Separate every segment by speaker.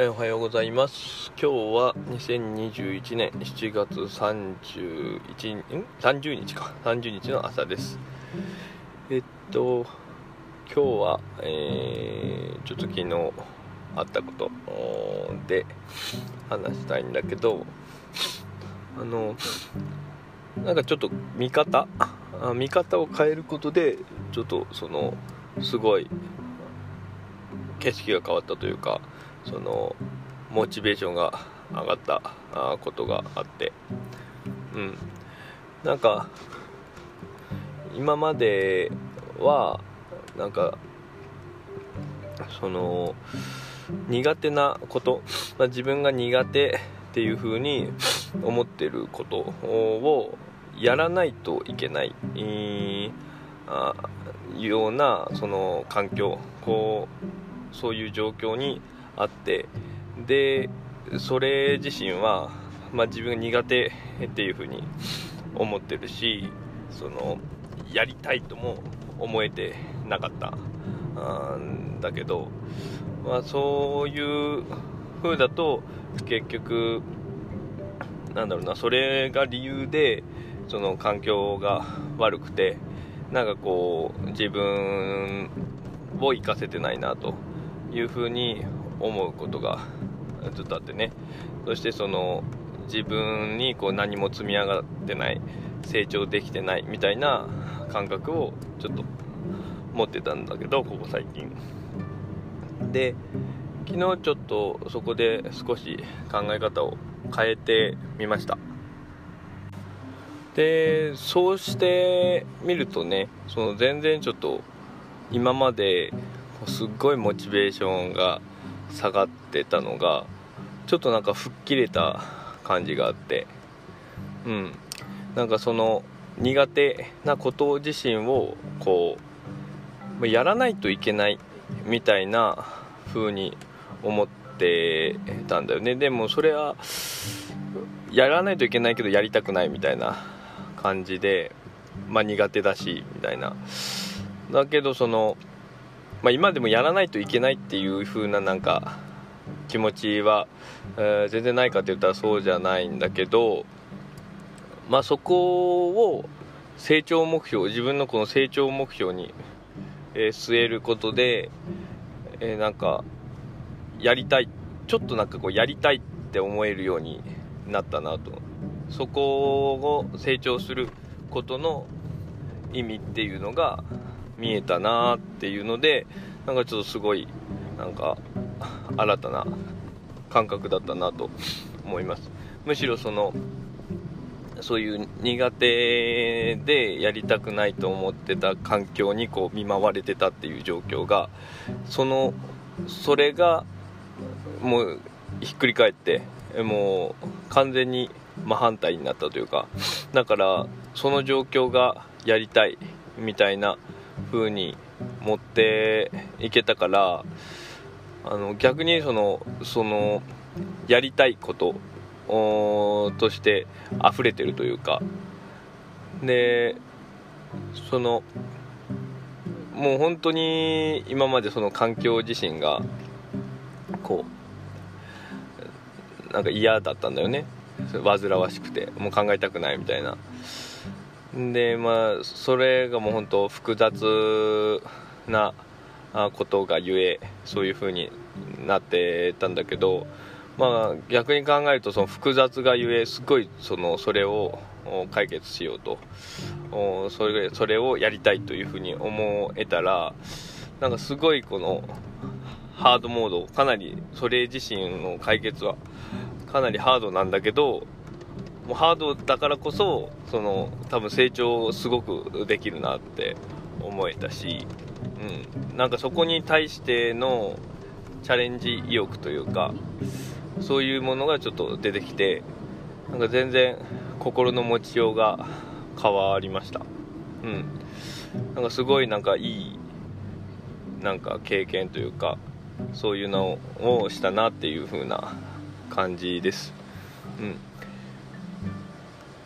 Speaker 1: えーおはようございます。今日は2021年7月31ん？30日か。30日の朝です。えっと今日は、えーちょっと昨日あったことで話したいんだけどあのなんかちょっと見方あ見方を変えることでちょっとそのすごい景色が変わったというかそのモチベーションが上がったことがあって。うん。なんか今まではなんかその苦手なこと、まあ、自分が苦手っていう風に思ってることをやらないといけない、えーあようなその環境こうそういう状況にあってでそれ自身は、まあ、自分が苦手っていう風に思ってるしそのやりたいとも思えてなかった。んだけど、まあ、そういう風だと結局なんだろうなそれが理由でその環境が悪くてなんかこう自分を生かせてないなというふうに思うことがずっとあってね。そしてその自分にこう何も積み上がってない成長できてないみたいな感覚をちょっと持ってたんだけどここ最近。で昨日ちょっとそこで少し考え方を変えてみました。でそうしてみるとねその全然ちょっと今まですっごいモチベーションが下がってたのがちょっとなんか吹っ切れた感じがあって。うん。なんかその苦手なこと自身をこうやらないといけないみたいな風に思ってたんだよね。でもそれはやらないといけないけどやりたくないみたいな感じでまあ苦手だしみたいな。だけどその、まあ、今でもやらないといけないっていう風ななんか気持ちは、えー全然ないかって言ったらそうじゃないんだけどまあそこを成長目標自分のこの成長目標に、えー据えることで、えーなんかやりたいちょっとなんかこうやりたいって思えるようになったなと。そこを成長することの意味っていうのが見えたなっていうのでなんかちょっとすごいなんか新たな感覚だったなと思います。むしろそのそういう苦手でやりたくないと思ってた環境にこう見舞われてたっていう状況がそのそれがもうひっくり返ってもう完全に真反対になったというかだからその状況がやりたいみたいな風に持っていけたからあの逆にそのそのやりたいことおーとして溢れてるというか。でそのもう本当に今までその環境自身がこうなんか嫌だったんだよね。煩わしくてもう考えたくないみたいな。でまあそれがもう本当複雑なことがゆえそういう風になってたんだけどまあ逆に考えるとその複雑がゆえすごいそのそれを解決しようと。それそれをやりたいという風に思えたらなんかすごいこのハードモードかなりそれ自身の解決はかなりハードなんだけどもうハードだからこそその多分成長すごくできるなって思えたし、うん、なんかそこに対してのチャレンジ意欲というかそういうものがちょっと出てきてなんか全然心の持ちようが変わりました。うん。なんかすごいなんかいいなんか経験というかそういうのをしたなっていう風な感じです。うん。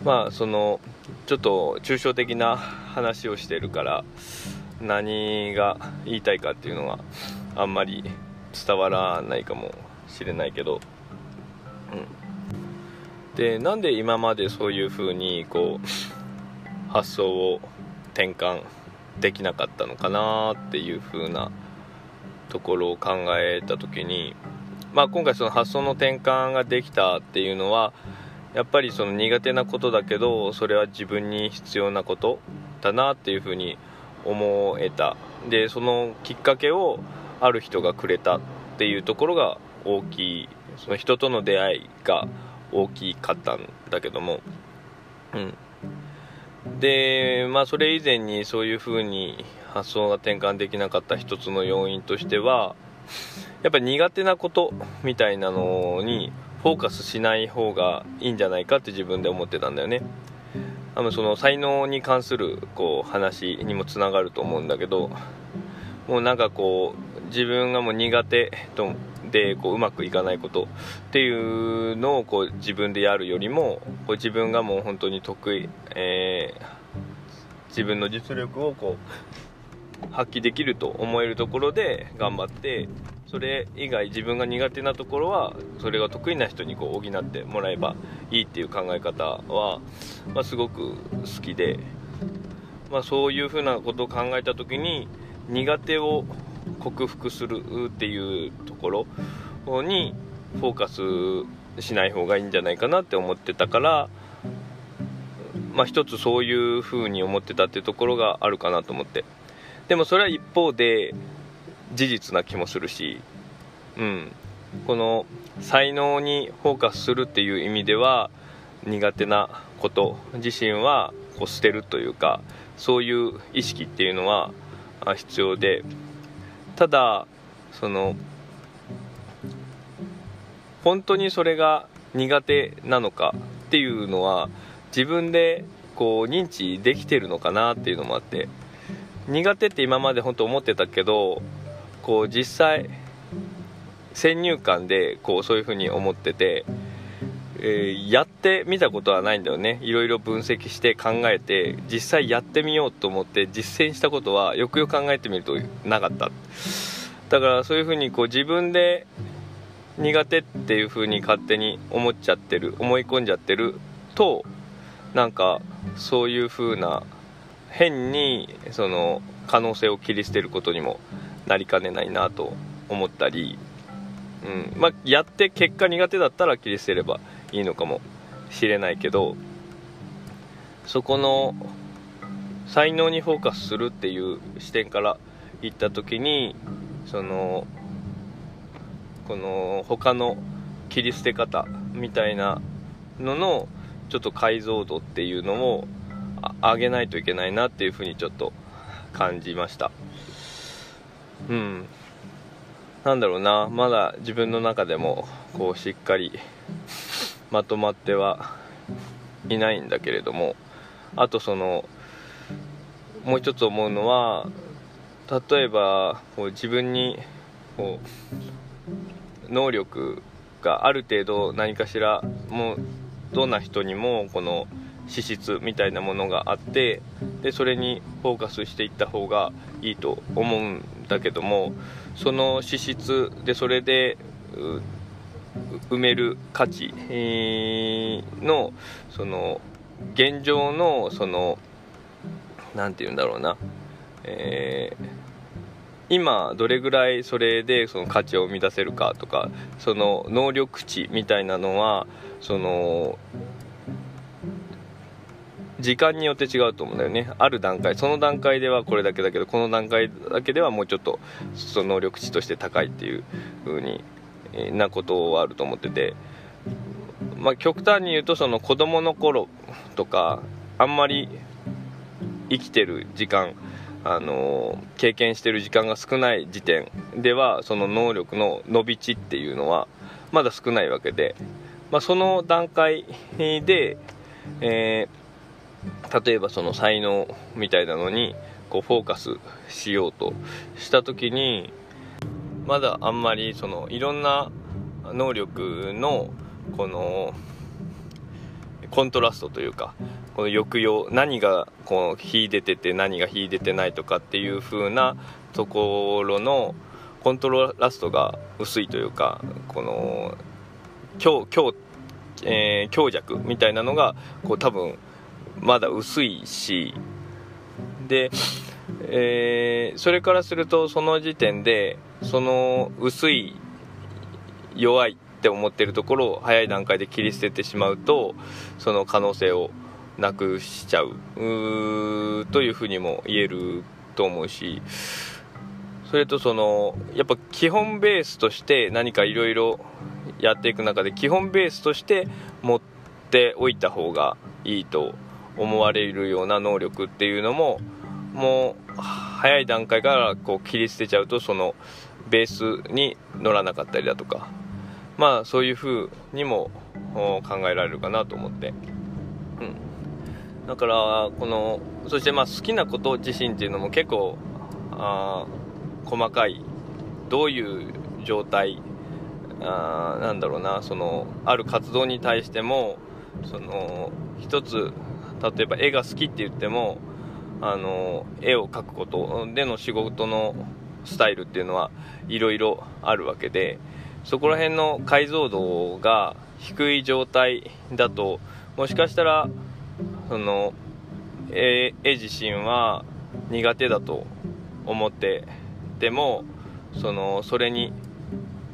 Speaker 1: まあそのちょっと抽象的な話をしてるから何が言いたいかっていうのはあんまり伝わらないかもしれないけど、うん、でなんで今までそういう風にこう発想を転換できなかったのかなっていう風なところを考えた時に、まあ、今回その発想の転換ができたっていうのはやっぱりその苦手なことだけどそれは自分に必要なことだなっていう風に思えた。でそのきっかけをある人がくれたっていうところが大きい。その人との出会いが大きかったんだけども。うん。でまあそれ以前にそういう風に発想が転換できなかった一つの要因としてはやっぱり苦手なことみたいなのにフォーカスしない方がいいんじゃないかって自分で思ってたんだよね。多分その才能に関するこう話にもつながると思うんだけどもうなんかこう自分がもう苦手とでこううまくいかないことっていうのをこう自分でやるよりもこう自分がもう本当に得意、えー、自分の実力をこう発揮できると思えるところで頑張ってそれ以外自分が苦手なところはそれが得意な人にこう補ってもらえばいいっていう考え方は、まあ、すごく好きで、まあ、そういうふうなことを考えた時に苦手を克服するっていうところにフォーカスしない方がいいんじゃないかなって思ってたから、まあ、一つそういうふうに思ってたっていうところがあるかなと思って。でもそれは一方で事実な気もするし、うん、この才能にフォーカスするっていう意味では苦手なこと自身はこう捨てるというかそういう意識っていうのは必要で。ただその本当にそれが苦手なのかっていうのは自分でこう認知できてるのかなっていうのもあって。苦手って今まで本当思ってたけどこう実際先入観でこうそういうふうに思ってて、えー、やってみたことはないんだよね。いろいろ分析して考えて実際やってみようと思って実践したことはよくよく考えてみるとなかった。だからそういうふうにこう自分で苦手っていうふうに勝手に思っちゃってる思い込んじゃってるとなんかそういうふうな変にその可能性を切り捨てることにもなりかねないなと思ったり、うんまあ、やって結果苦手だったら切り捨てればいいのかもしれないけどそこの才能にフォーカスするっていう視点から言った時にそのこの他の切り捨て方みたいなののちょっと解像度っていうのを上げないといけないなっていうふうにちょっと感じました。うん。なんだろうな。まだ自分の中でもこうしっかりまとまってはいないんだけれども。あとそのもう一つ思うのは例えばこう自分にこう能力がある程度何かしらもうどんな人にもこの資質みたいなものがあってでそれにフォーカスしていった方がいいと思うんだけどもその資質でそれで埋める価値のその現状のその何て言うんだろうな、えー、今どれぐらいそれでその価値を生み出せるかとかその能力値みたいなのはその時間によって違うと思うんだよね。ある段階その段階ではこれだけだけどこの段階だけではもうちょっとその能力値として高いっていう風になことはあると思ってて。まあ極端に言うとその子供の頃とかあんまり生きてる時間あの経験してる時間が少ない時点ではその能力の伸び値っていうのはまだ少ないわけで、まあ、その段階で、えー例えばその才能みたいなのにこうフォーカスしようとした時にまだあんまりそのいろんな能力のこのコントラストというかこの抑揚何がこう秀でてて何が秀でてないとかっていう風なところのコントラストが薄いというかこの強強,、えー、強弱みたいなのがこう多分まだ薄いしで、えー、それからするとその時点でその薄い弱いって思ってるところを早い段階で切り捨ててしまうとその可能性をなくしちゃうというふうにも言えると思うしそれとそのやっぱ基本ベースとして何かいろいろやっていく中で基本ベースとして持っておいた方がいいと思われるような能力っていうのももう早い段階からこう切り捨てちゃうとそのベースに乗らなかったりだとかまあそういう風にも考えられるかなと思って、うん、だからこのそしてまあ好きなこと自身っていうのも結構あ細かいどういう状態あなんだろうなそのある活動に対してもその一つ例えば絵が好きって言ってもあの絵を描くことでの仕事のスタイルっていうのはいろいろあるわけでそこら辺の解像度が低い状態だともしかしたらその絵絵自身は苦手だと思っててもそのそれに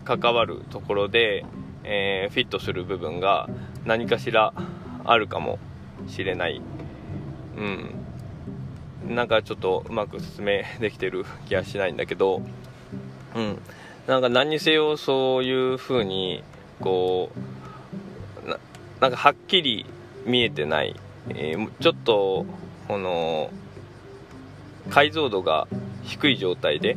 Speaker 1: 関わるところで、えー、フィットする部分が何かしらあるかもしれない、うん、なんかちょっとうまく説明できてる 気がしないんだけど、うん、なんか何にせよそういう風にこうなんかはっきり見えてない、えー、ちょっとこの解像度が低い状態で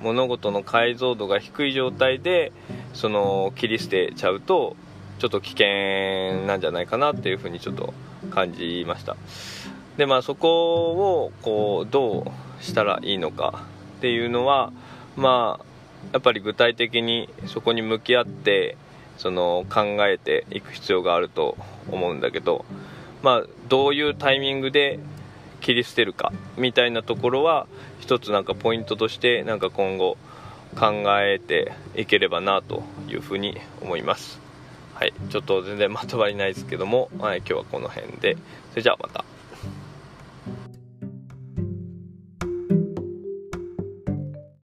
Speaker 1: 物事の解像度が低い状態でその切り捨てちゃうとちょっと危険なんじゃないかなっていうふうにちょっと感じました。でまあそこをこうどうしたらいいのかっていうのはまあやっぱり具体的にそこに向き合ってその考えていく必要があると思うんだけどまあどういうタイミングで切り捨てるかみたいなところは一つなんかポイントとしてなんか今後考えていければなというふうに思います。はい。ちょっと全然まとまりないですけども、はい、今日はこの辺で。それじゃあまた。